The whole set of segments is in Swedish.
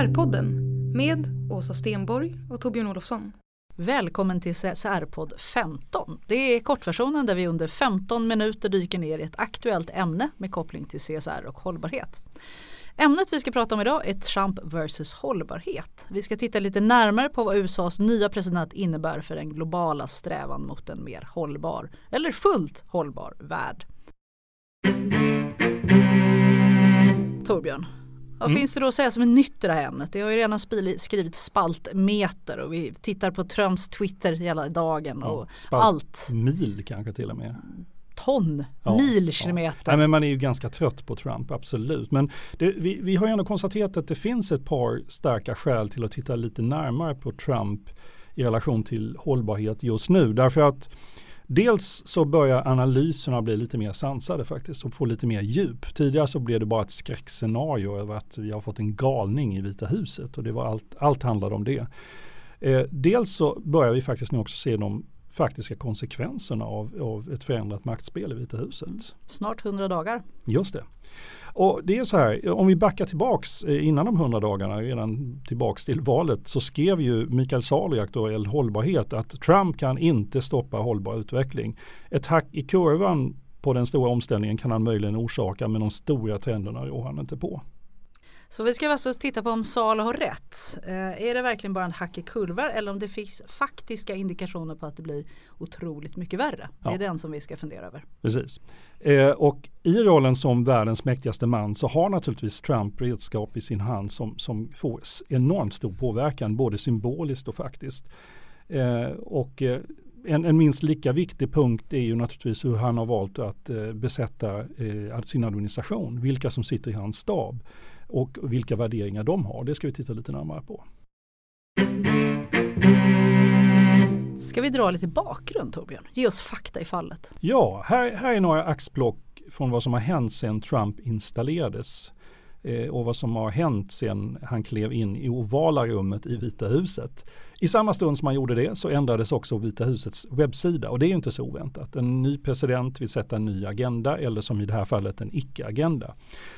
SR-podden med Åsa Stenborg och Torbjörn Olofsson. Välkommen till CSR-podd 15. Det är kortversionen där vi under 15 minuter dyker ner i ett aktuellt ämne med koppling till CSR och hållbarhet. Ämnet vi ska prata om idag är Trump versus hållbarhet. Vi ska titta lite närmare på vad USAs nya president innebär för den globala strävan mot en mer hållbar eller fullt hållbar värld. Torbjörn, vad Mm. finns det då att säga som är nytt i det här ämnet? Det har ju redan skrivit spaltmeter och vi tittar på Trumps Twitter hela dagen och spalt- allt. Mil kanske till och med. Ton, Ja, mil, ja. kilometer. Nej, men man är ju ganska trött på Trump, absolut. Men det, vi, vi har ju ändå konstaterat att det finns ett par starka skäl till att titta lite närmare på Trump i relation till hållbarhet just nu. Därför att dels så börjar analyserna bli lite mer sansade faktiskt och få lite mer djup. Tidigare så blev det bara ett skräckscenario över att vi har fått en galning i Vita huset och det var allt, allt handlade om det. Eh, dels så börjar vi faktiskt nu också se de faktiska konsekvenserna av, av ett förändrat maktspel i Vita huset. Snart 100 dagar. Just det. Och det är så här, om vi backar tillbaks eh, innan de 100 dagarna, redan tillbaks till valet, så skrev ju Mikael Salo i Aktuell Hållbarhet att Trump kan inte stoppa hållbar utveckling. Ett hack i kurvan på den stora omställningen kan han möjligen orsaka, men de stora trenderna rår han inte på. Så vi ska alltså titta på om Salo har rätt. Eh, är det verkligen bara en hack i kurvor eller om det finns faktiska indikationer på att det blir otroligt mycket värre? Det är den som vi ska fundera över. Precis. Eh, och i rollen som världens mäktigaste man så har naturligtvis Trump redskap i sin hand som, som får enormt stor påverkan, både symboliskt och faktiskt. Eh, och eh, en, en minst lika viktig punkt är ju naturligtvis hur han har valt att eh, besätta eh, sin administration, vilka som sitter i hans stab och vilka värderingar de har. Det ska vi titta lite närmare på. Ska vi dra lite bakgrund Torbjörn? Ge oss fakta i fallet. Ja, här, här är några axplock från vad som har hänt sedan Trump installerades eh, och vad som har hänt sedan han klev in i ovala rummet i Vita huset. I samma stund som man gjorde det så ändrades också Vita husets webbsida och det är ju inte så oväntat. En ny president vill sätta en ny agenda eller som i det här fallet en icke-agenda.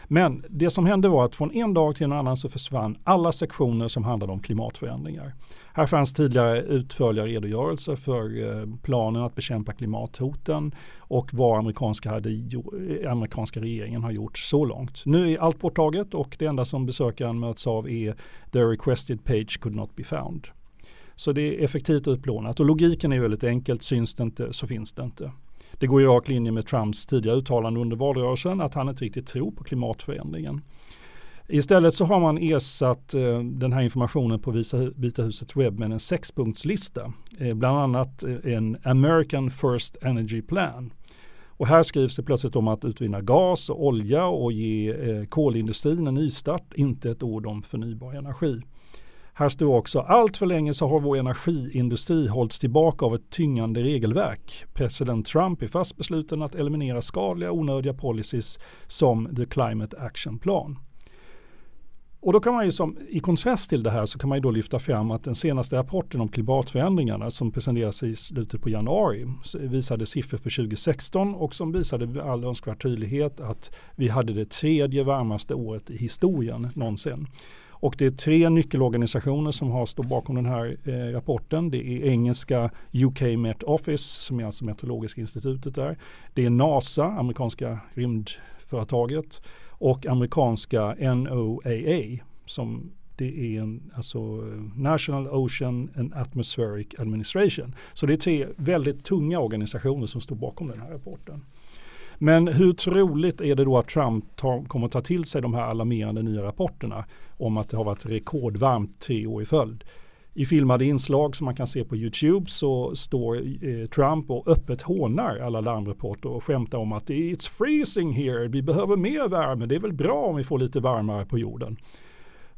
Men det som hände var att från en dag till en annan så försvann alla sektioner som handlade om klimatförändringar. Här fanns tidigare utförliga redogörelser för eh, planen att bekämpa klimathoten och vad amerikanska, hade, eh, amerikanska regeringen har gjort så långt. Nu är allt borttaget och det enda som besökaren möts av är the requested page could not be found. Så det är effektivt utplånat och logiken är väldigt enkelt, syns det inte så finns det inte. Det går i rak linje med Trumps tidigare uttalande under valrörelsen att han inte riktigt tror på klimatförändringen. Istället så har man ersatt eh, den här informationen på Visa, Vita husets webb med en sexpunktslista. Eh, bland annat eh, en American First Energy Plan. Och här skrivs det plötsligt om att utvinna gas och olja och ge eh, kolindustrin en nystart, inte ett ord om förnybar energi. Här står också allt för länge så har vår energiindustri hållits tillbaka av ett tyngande regelverk. President Trump är fast besluten att eliminera skadliga onödiga policies som the Climate Action Plan. Och då kan man ju som, i kontrast till det här så kan man ju då lyfta fram att den senaste rapporten om klimatförändringarna som presenterades i slutet på januari visade siffror för 2016 och som visade med all önskvärd tydlighet att vi hade det tredje varmaste året i historien någonsin. Och det är tre nyckelorganisationer som har stått bakom den här eh, rapporten. Det är engelska UK Met Office som är alltså Meteorologiska institutet där. Det är NASA, amerikanska rymdföretaget och amerikanska NOAA som det är en alltså National Ocean and Atmospheric Administration. Så det är tre väldigt tunga organisationer som står bakom den här rapporten. Men hur troligt är det då att Trump ta, kommer att ta till sig de här alarmerande nya rapporterna om att det har varit rekordvarmt tre år i följd? I filmade inslag som man kan se på Youtube så står eh, Trump och öppet hånar alla larmrapporter och skämtar om att it's freezing here, vi behöver mer värme, det är väl bra om vi får lite varmare på jorden.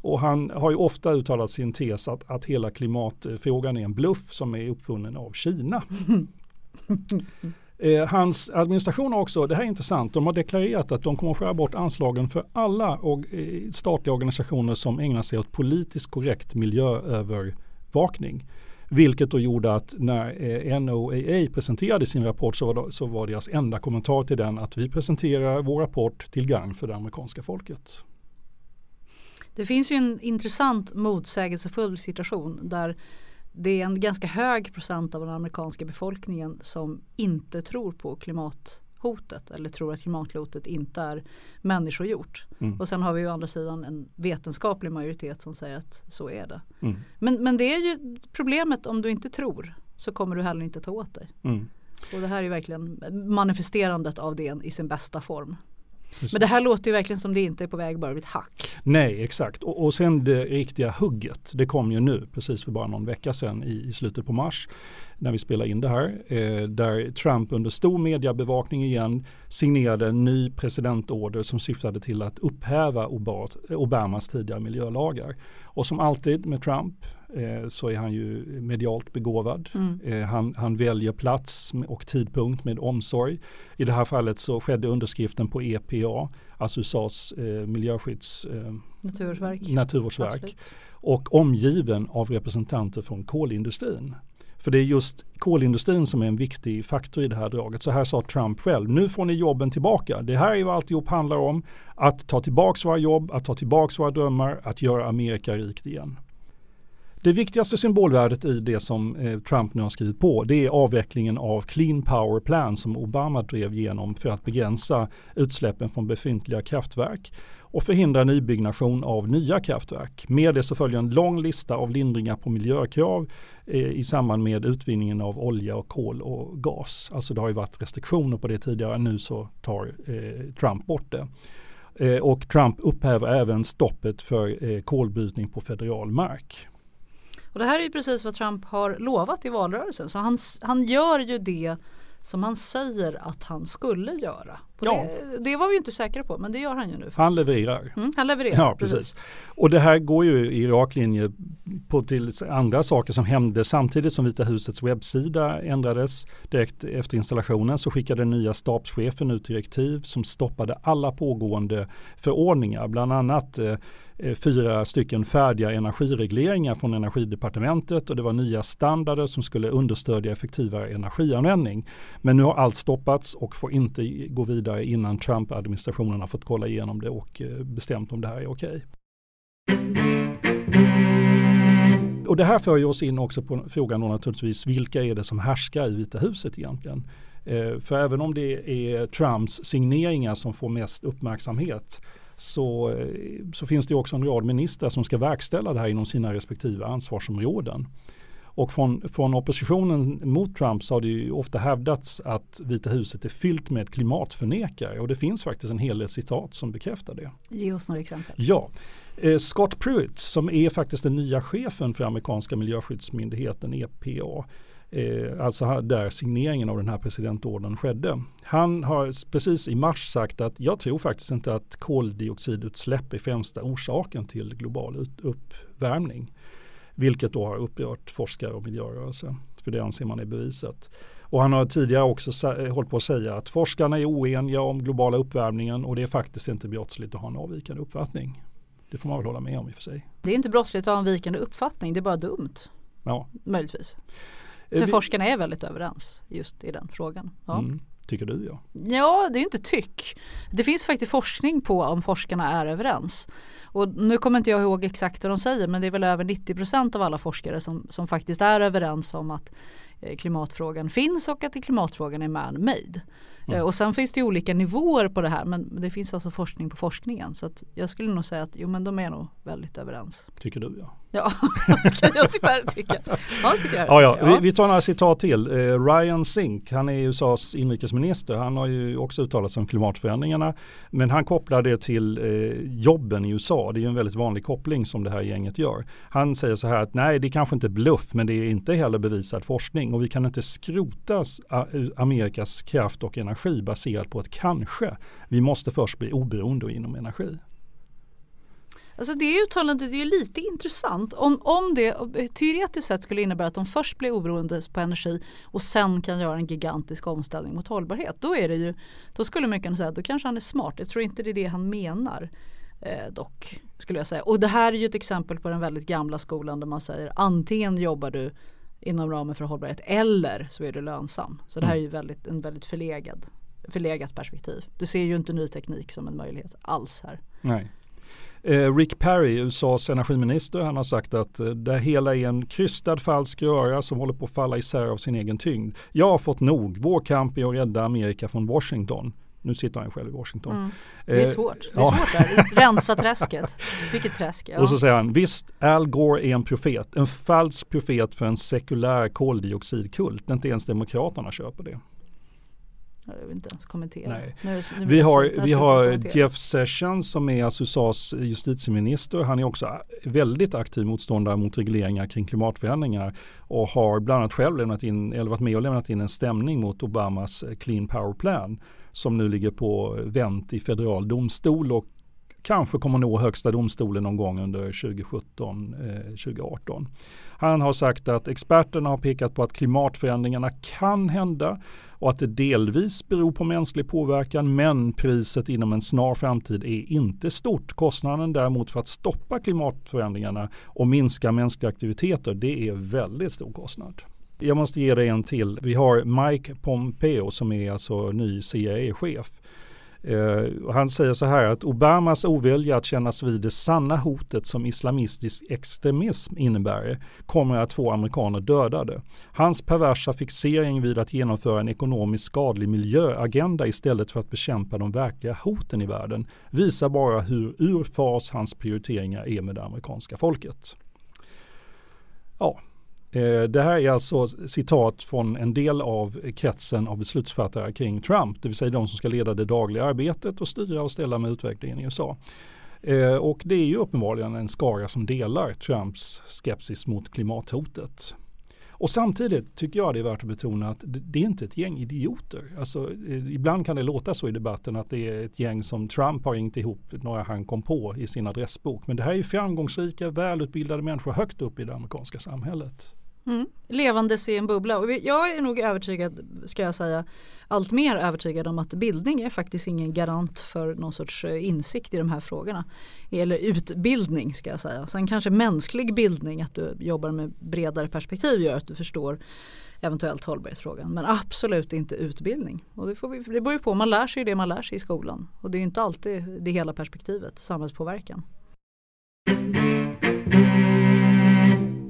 Och han har ju ofta uttalat sin tes att, att hela klimatfrågan är en bluff som är uppfunnen av Kina. Eh, hans administration har också, det här är intressant, de har deklarerat att de kommer att skära bort anslagen för alla och, eh, statliga organisationer som ägnar sig åt politiskt korrekt miljöövervakning. Vilket då gjorde att när eh, NOAA presenterade sin rapport så var, så var deras enda kommentar till den att vi presenterar vår rapport till gagn för det amerikanska folket. Det finns ju en intressant motsägelsefull situation där det är en ganska hög procent av den amerikanska befolkningen som inte tror på klimathotet eller tror att klimathotet inte är människogjort. Mm. Och sen har vi å andra sidan en vetenskaplig majoritet som säger att så är det. Mm. Men, men det är ju problemet om du inte tror så kommer du heller inte ta åt dig. Mm. Och det här är verkligen manifesterandet av det i sin bästa form. Precis. Men det här låter ju verkligen som det inte är på väg bara vid hack. Nej exakt och, och sen det riktiga hugget det kom ju nu precis för bara någon vecka sedan i, i slutet på mars när vi spelar in det här. Eh, där Trump under stor mediebevakning igen signerade en ny presidentorder som syftade till att upphäva Obamas tidigare miljölagar. Och som alltid med Trump eh, så är han ju medialt begåvad. Mm. Eh, han, han, väljer plats och tidpunkt med omsorg. I det här fallet så skedde underskriften på EPA, alltså USAs eh, miljöskydds eh, Naturvårdsverk. Naturvårdsverk och omgiven av representanter från kolindustrin. För det är just kolindustrin som är en viktig faktor i det här draget. Så här sa Trump själv, nu får ni jobben tillbaka. Det här är vad alltihop handlar om. Att ta tillbaka våra jobb, att ta tillbaka våra drömmar, att göra Amerika rikt igen. Det viktigaste symbolvärdet i det som eh, Trump nu har skrivit på det är avvecklingen av Clean Power Plan som Obama drev igenom för att begränsa utsläppen från befintliga kraftverk och förhindra nybyggnation av nya kraftverk. Med det så följer en lång lista av lindringar på miljökrav eh, i samband med utvinningen av olja och kol och gas. Alltså det har ju varit restriktioner på det tidigare, nu så tar eh, Trump bort det. Eh, och Trump upphäver även stoppet för eh, kolbrytning på federal mark. Och det här är ju precis vad Trump har lovat i valrörelsen. Så han, han gör ju det som han säger att han skulle göra. Ja. Det, det, var vi inte säkra på men det gör han ju nu. Faktiskt. Han levererar. Mm, han levererar, ja, precis. precis. Och det här går ju i rak linje på till andra saker som hände samtidigt som Vita husets webbsida ändrades. Direkt efter installationen så skickade den nya stabschefen ut direktiv som stoppade alla pågående förordningar. Bland annat eh, Eh, fyra stycken färdiga energiregleringar från energidepartementet och det var nya standarder som skulle understödja effektivare energianvändning. Men nu har allt stoppats och får inte gå vidare innan Trump-administrationen har fått kolla igenom det och eh, bestämt om det här är okej. Och det här för ju oss in också på frågan då naturligtvis vilka är det som härskar i Vita huset egentligen? Eh, för även om det är Trumps signeringar som får mest uppmärksamhet så, eh, så finns det också en rad ministrar som ska verkställa det här inom sina respektive ansvarsområden. Och från, från oppositionen mot Trump så har det ju ofta hävdats att Vita huset är fyllt med klimatförnekare och det finns faktiskt en hel del citat som bekräftar det. Ge oss några exempel. Ja, eh, Scott Pruitt som är faktiskt den nya chefen för amerikanska miljöskyddsmyndigheten EPA eh, alltså där signeringen av den här presidentordern skedde. Han har precis i mars sagt att jag tror faktiskt inte att koldioxidutsläpp är främsta orsaken till global uppvärmning. Vilket då har upprört forskare och miljörörelse. För det anser man är bevisat. Och han har tidigare också hållit på att säga att forskarna är oeniga om globala uppvärmningen och det är faktiskt inte brottsligt att ha en avvikande uppfattning. Det får man väl hålla med om i och för sig. Det är inte brottsligt att ha en vikande uppfattning, det är bara dumt. Ja. Möjligtvis. För vi, forskarna är väldigt överens just i den frågan. Ja. Mm. Tycker du ja? Ja, det är inte tyck. Det finns faktiskt forskning på om forskarna är överens. Och nu kommer inte jag ihåg exakt vad de säger men det är väl över 90 procent av alla forskare som, som faktiskt är överens om att eh, klimatfrågan finns och att klimatfrågan är man-made. Mm. Och sen finns det olika nivåer på det här men det finns alltså forskning på forskningen. Så jag skulle nog säga att jo men de är nog väldigt överens. Tycker du ja. Ja, ska jag sitta här och tycka? Ja, jag ja, ja. Vi, vi, tar några citat till. Eh, Ryan Sink, han är USAs inrikesminister. Han har ju också uttalat sig om klimatförändringarna. Men han kopplar det till eh, jobben i USA. Det är ju en väldigt vanlig koppling som det här gänget gör. Han säger så här att nej, det är kanske inte bluff, men det är inte heller bevisad forskning. Och vi kan inte skrota Amerikas kraft och energi baserat på ett kanske. Vi måste först bli oberoende inom energi. Alltså det uttalandet är ju lite intressant. Om, om det teoretiskt sett skulle innebära att de först blir oberoende på energi och sen kan göra en gigantisk omställning mot hållbarhet. Då är det ju, då skulle man kunna säga att då kanske han är smart. Jag tror inte det är det han menar. Eh, dock skulle jag säga. Och det här är ju ett exempel på den väldigt gamla skolan där man säger antingen jobbar du inom ramen för hållbarhet eller så är du lönsam. Så det här är ju väldigt, en väldigt förlegad, förlegat perspektiv. Du ser ju inte ny teknik som en möjlighet alls här. Nej. Eh, Rick Perry, USAs energiminister, han har sagt att eh, det hela är en krystad falsk röra som håller på att falla isär av sin egen tyngd. Jag har fått nog, vår kamp är att rädda Amerika från Washington. Nu sitter han själv i Washington. Mm. Det är eh, svårt. Det är svårt där. Rensa träsket. Vilket träsk. Ja. Och så säger han, visst Al Gore är en profet. En falsk profet för en sekulär koldioxidkult. Inte ens Demokraterna köper det. Jag vill inte ens kommentera. Nu, nu vi har, vi har Jeff Sessions som är alltså USAs justitieminister. Han är också väldigt aktiv motståndare mot regleringar kring klimatförändringar och har bland annat själv lämnat in, eller varit med och lämnat in en stämning mot Obamas Clean Power Plan som nu ligger på vänt i federal domstol och kanske kommer nå högsta domstolen någon gång under 2017-2018. Eh, Han har sagt att experterna har pekat på att klimatförändringarna kan hända och att det delvis beror på mänsklig påverkan men priset inom en snar framtid är inte stort. Kostnaden däremot för att stoppa klimatförändringarna och minska mänskliga aktiviteter det är väldigt stor kostnad. Jag måste ge dig en till. Vi har Mike Pompeo som är alltså ny CIA-chef. Uh, han säger så här att Obamas ovilja att kännas vid det sanna hotet som islamistisk extremism innebär kommer att få amerikaner dödade. Hans perversa fixering vid att genomföra en ekonomiskt skadlig miljöagenda istället för att bekämpa de verkliga hoten i världen visar bara hur ur fas hans prioriteringar är med det amerikanska folket. Ja, Eh, det här är alltså citat från en del av kretsen av beslutsfattare kring Trump, det vill säga de som ska leda det dagliga arbetet och styra och ställa med utvecklingen i USA. Eh, och det är ju uppenbarligen en skara som delar Trumps skepsis mot klimathotet. Och samtidigt tycker jag det är värt att betona att det är inte ett gäng idioter. Alltså, eh, ibland kan det låta så i debatten att det är ett gäng som Trump har ringt ihop, några han kom på i sin adressbok. Men det här är framgångsrika, välutbildade människor högt upp i det amerikanska samhället. Mm. Levandes i en bubbla. Och jag är nog övertygad, ska jag säga, allt mer övertygad om att bildning är faktiskt ingen garant för någon sorts eh, insikt i de här frågorna. Eller utbildning ska jag säga. Sen kanske mänsklig bildning, att du jobbar med bredare perspektiv gör att du förstår eventuellt hållbarhetsfrågan. Men absolut inte utbildning. Och det, får vi, det beror ju på, man lär sig det man lär sig i skolan. Och det är inte alltid det hela perspektivet, samhällspåverkan.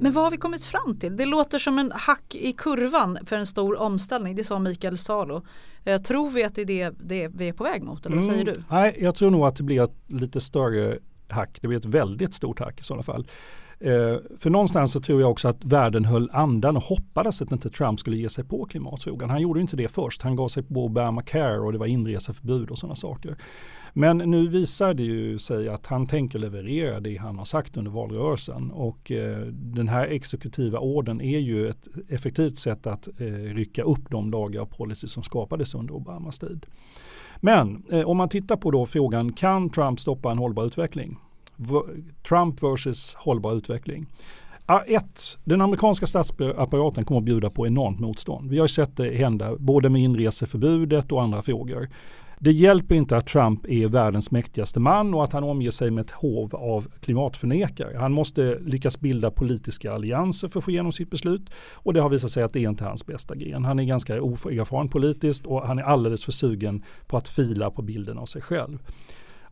Men vad har vi kommit fram till? Det låter som en hack i kurvan för en stor omställning. Det sa Mikael Salo. Eh, tror vi att det är det, det vi är på väg mot? Eller vad säger mm. du? Nej, jag tror nog att det blir ett lite större hack. Det blir ett väldigt stort hack i sådana fall. Eh, för någonstans så tror jag också att världen höll andan och hoppades att inte Trump skulle ge sig på klimatfrågan. Han gjorde inte det först. Han gav sig på Obamacare och det var inreseförbud och sådana saker. Men nu visar det ju sig att han tänker leverera det han har sagt under valrörelsen och eh, den här exekutiva orden är ju ett effektivt sätt att eh, rycka upp de lagar och policy som skapades under Obamas tid. Men eh, om man tittar på då frågan, kan Trump stoppa en hållbar utveckling? V Trump versus hållbar utveckling. Ett, den amerikanska statsapparaten kommer att bjuda på enormt motstånd. Vi har sett det hända både med inreseförbudet och andra frågor. Det hjälper inte att Trump är världens mäktigaste man och att han omger sig med ett hov av klimatförnekare. Han måste lyckas bilda politiska allianser för att få igenom sitt beslut och det har visat sig att det är inte hans bästa gren. Han är ganska oerfaren politiskt och han är alldeles för sugen på att fila på bilden av sig själv.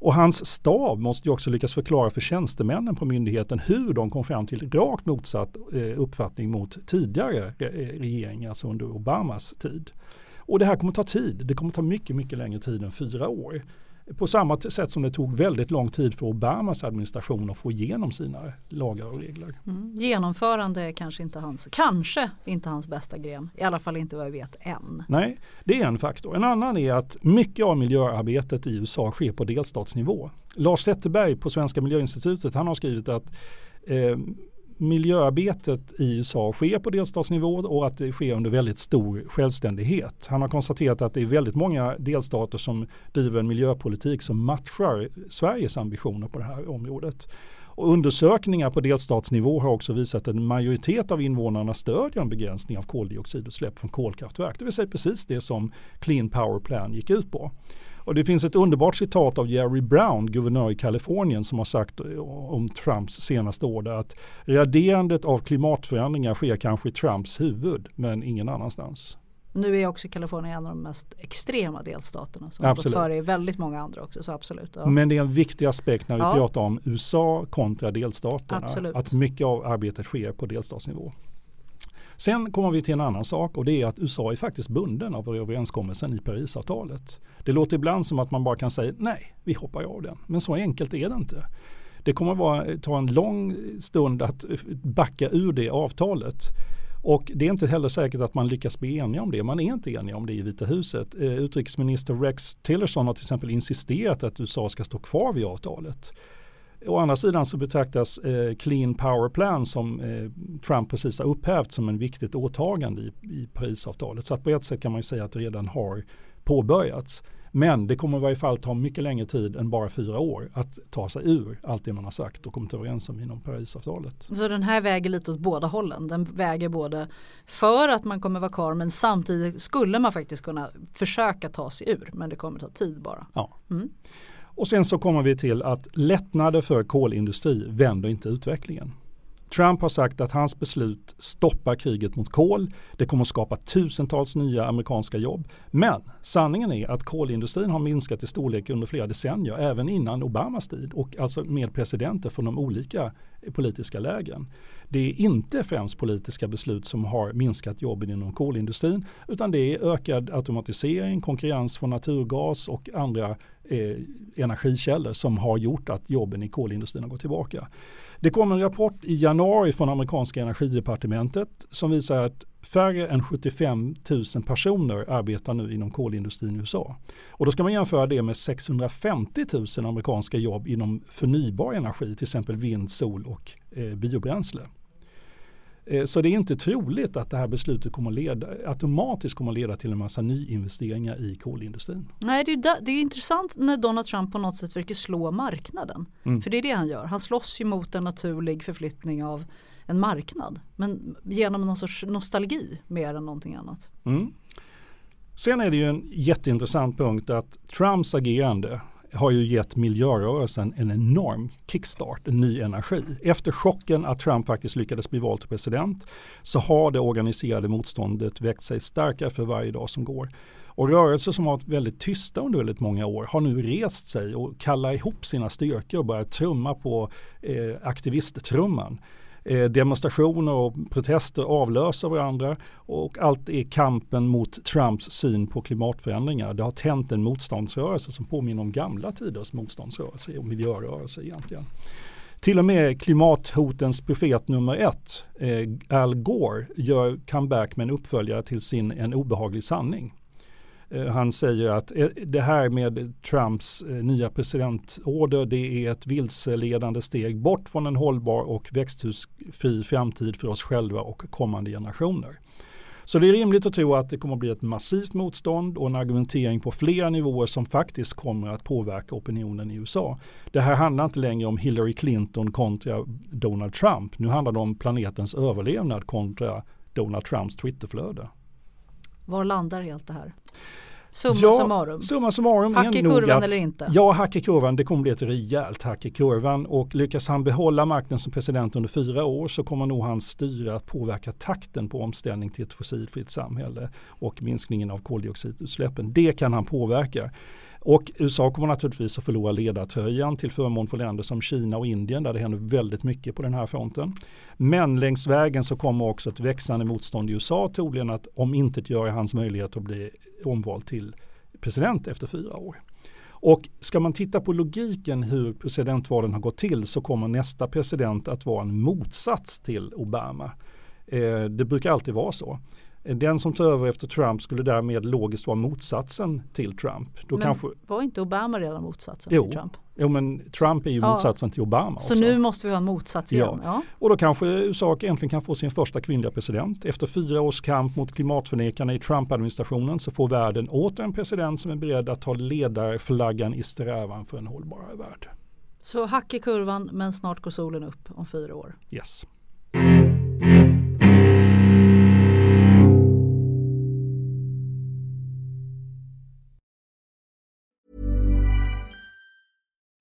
Och hans stab måste ju också lyckas förklara för tjänstemännen på myndigheten hur de kom fram till rakt motsatt eh, uppfattning mot tidigare eh, regeringar, alltså under Obamas tid. Och det här kommer ta tid. Det kommer ta mycket, mycket längre tid än fyra år. På samma sätt som det tog väldigt lång tid för Obamas administration att få igenom sina lagar och regler. Mm. Genomförande är kanske inte hans, kanske inte hans bästa gren. I alla fall inte vad vi vet än. Nej, det är en faktor. En annan är att mycket av miljöarbetet i USA sker på delstatsnivå. Lars Zetterberg på Svenska miljöinstitutet han har skrivit att eh, miljöarbetet i USA sker på delstatsnivå och att det sker under väldigt stor självständighet. Han har konstaterat att det är väldigt många delstater som driver en miljöpolitik som matchar Sveriges ambitioner på det här området. Och undersökningar på delstatsnivå har också visat att en majoritet av invånarna stödjer en begränsning av koldioxidutsläpp från kolkraftverk. Det vill säga precis det som Clean Power Plan gick ut på. Och det finns ett underbart citat av Jerry Brown, guvernör i Kalifornien, som har sagt om Trumps senaste år att raderandet av klimatförändringar sker kanske i Trumps huvud, men ingen annanstans. Nu är också Kalifornien en av de mest extrema delstaterna som absolut. har gått före väldigt många andra också. Så absolut, ja. Men det är en viktig aspekt när vi ja. pratar om USA kontra delstaterna. Absolut. Att mycket av arbetet sker på delstatsnivå. Sen kommer vi till en annan sak och det är att USA är faktiskt bunden av överenskommelsen i Parisavtalet. Det låter ibland som att man bara kan säga nej, vi hoppar av den. Men så enkelt är det inte. Det kommer vara, ta en lång stund att backa ur det avtalet. Och det är inte heller säkert att man lyckas bli eniga om det. Man är inte eniga om det i Vita huset. Eh, utrikesminister Rex Tillerson har till exempel insisterat att USA ska stå kvar vid avtalet. Å andra sidan så betraktas eh, Clean Power Plan som eh, Trump precis har upphävt som en viktigt åtagande i, i Parisavtalet. Så på ett sätt kan man ju säga att det redan har påbörjats. Men det kommer i varje fall ta mycket längre tid än bara fyra år att ta sig ur allt det man har sagt och kommit överens om inom Parisavtalet. Så den här väger lite åt båda hållen. Den väger både för att man kommer vara kvar men samtidigt skulle man faktiskt kunna försöka ta sig ur men det kommer ta tid bara. Ja. Mm. Och sen så kommer vi till att lättnader för kolindustri vänder inte utvecklingen. Trump har sagt att hans beslut stoppar kriget mot kol. Det kommer att skapa tusentals nya amerikanska jobb. Men sanningen är att kolindustrin har minskat i storlek under flera decennier, även innan Obamas tid och alltså med presidenter från de olika politiska lägen. Det är inte främst politiska beslut som har minskat jobben inom kolindustrin utan det är ökad automatisering, konkurrens från naturgas och andra eh, energikällor som har gjort att jobben i kolindustrin har gått tillbaka. Det kom en rapport i januari från amerikanska energidepartementet som visar att färre än 75 000 personer arbetar nu inom kolindustrin i USA. Och då ska man jämföra det med 650 000 amerikanska jobb inom förnybar energi, till exempel vind, sol och eh, biobränsle. Eh, så det är inte troligt att det här beslutet kommer leda, automatiskt kommer att leda till en massa nyinvesteringar i kolindustrin. Nej, det är, det är intressant när Donald Trump på något sätt försöker slå marknaden. Mm. För det är det han gör. Han slåss ju mot en naturlig förflyttning av en marknad. Men genom någon sorts nostalgi mer än någonting annat. Mm. Sen är det ju en jätteintressant punkt att Trumps agerande har ju gett miljörörelsen en enorm kickstart, en ny energi. Efter chocken att Trump faktiskt lyckades bli vald till president så har det organiserade motståndet växt sig starkare för varje dag som går. Och rörelser som har varit väldigt tysta under väldigt många år har nu rest sig och kallar ihop sina styrkor och börjat trumma på eh, aktivisttrumman. Eh, demonstrationer och protester avlöser varandra och allt är kampen mot Trumps syn på klimatförändringar. Det har tänt en motståndsrörelse som påminner om gamla tiders motståndsrörelse och miljörörelse egentligen. Till och med klimathotens profet nummer ett, eh, Al Gore, gör comeback med en uppföljare till sin En obehaglig sanning. Eh, han säger att eh, det här med Trumps eh, nya presidentorder det är ett vilseledande steg bort från en hållbar och växthusfri framtid för oss själva och kommande generationer. Så det är rimligt att tro att det kommer att bli ett massivt motstånd och en argumentering på flera nivåer som faktiskt kommer att påverka opinionen i USA. Det här handlar inte längre om Hillary Clinton kontra Donald Trump. Nu handlar det om planetens överlevnad kontra Donald Trumps Twitterflöde. Var landar helt det här? Summa ja, summarum. Summa summarum Hack i kurvan att, eller inte? Ja, hack i kurvan. Det kommer bli ett rejält hack i kurvan och lyckas han behålla makten som president under fyra år så kommer nog hans styre att påverka takten på omställning till ett fossilfritt samhälle och minskningen av koldioxidutsläppen. Det kan han påverka. Och USA kommer naturligtvis att förlora ledartröjan till förmån för länder som Kina och Indien där det händer väldigt mycket på den här fronten. Men längs vägen så kommer också ett växande motstånd i USA troligen att om inte göra hans möjlighet att bli omvald till president efter fyra år. Och ska man titta på logiken hur presidentvalen har gått till så kommer nästa president att vara en motsats till Obama. Eh, det brukar alltid vara så. Den som tar över efter Trump skulle därmed logiskt vara motsatsen till Trump. Då Men kanske, var inte Obama redan motsatsen Jo. till Trump? jo men Trump är ju Ja. motsatsen till Obama Så också. nu måste vi ha en motsats igen? Ja. Och då kanske USA äntligen kan få sin första kvinnliga president. Efter fyra års kamp mot klimatförnekarna i Trump-administrationen så får världen åter en president som är beredd att ta ledarflaggan i strävan för en hållbarare värld. Så hack i kurvan men snart går solen upp om fyra år. Yes.